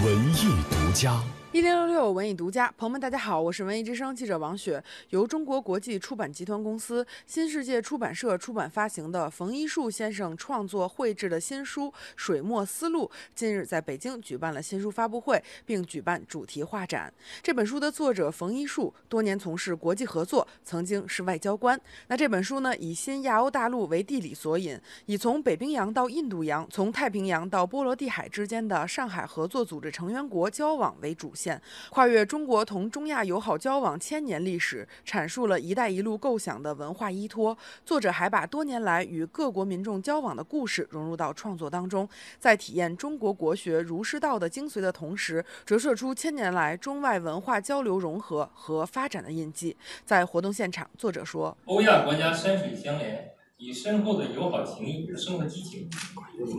文艺独家。一零六六文艺独家，朋友们，大家好，我是文艺之声记者王雪。由中国国际出版集团公司新世界出版社出版发行的冯一树先生创作绘制的新书《水墨思路》，近日在北京举办了新书发布会，并举办主题画展。这本书的作者冯一树多年从事国际合作，曾经是外交官。那这本书呢，以新亚欧大陆为地理索引，以从北冰洋到印度洋，从太平洋到波罗的海之间的上海合作组织成员国交往为主。线跨越中国同中亚友好交往千年历史，阐述了一带一路构想的文化依托。作者还把多年来与各国民众交往的故事融入到创作当中，在体验中国国学儒释道的精髓的同时，折射出千年来中外文化交流融合和发展的印记。在活动现场，作者说：“欧亚国家山水相连，以深厚的友好情谊和生活激情，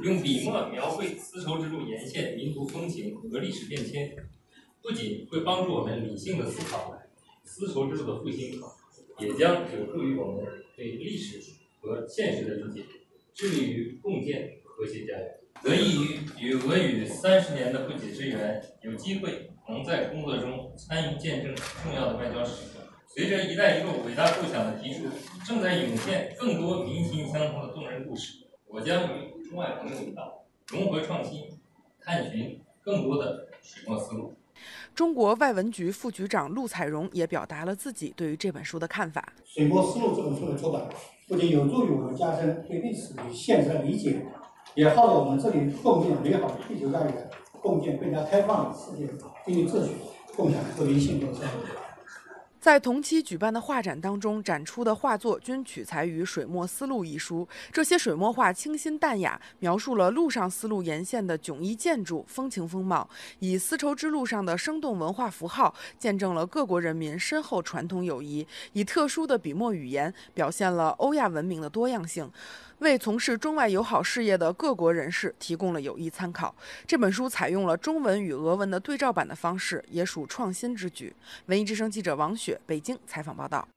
用笔墨描绘丝绸之路沿线民族风情和历史变迁。”不仅会帮助我们理性的思考丝绸之路的复兴，也将有助于我们对历史和现实的理解，致力于共建和谐家园。得益于与俄语三十年的不解之缘，有机会能在工作中参与见证重要的外交时刻。随着“一带一路”伟大构想的提出，正在涌现更多民心相通的动人故事。我将与中外朋友一道，融合创新，探寻更多的水墨思路。中国外文局副局长陆彩荣也表达了自己对于这本书的看法。《水墨丝路》这本书的出版，不仅有助于我们加深对历史与现实的理解，也号召我们这里共建美好的地球家园，共建更加开放的世界经济秩序，共享和平幸福生活。在同期举办的画展当中，展出的画作均取材于《水墨思路》一书。这些水墨画清新淡雅，描述了陆上丝路沿线的迥异建筑、风情风貌；以丝绸之路上的生动文化符号，见证了各国人民深厚传统友谊；以特殊的笔墨语言，表现了欧亚文明的多样性。为从事中外友好事业的各国人士提供了有益参考。这本书采用了中文与俄文的对照版的方式，也属创新之举。文艺之声记者王雪北京采访报道。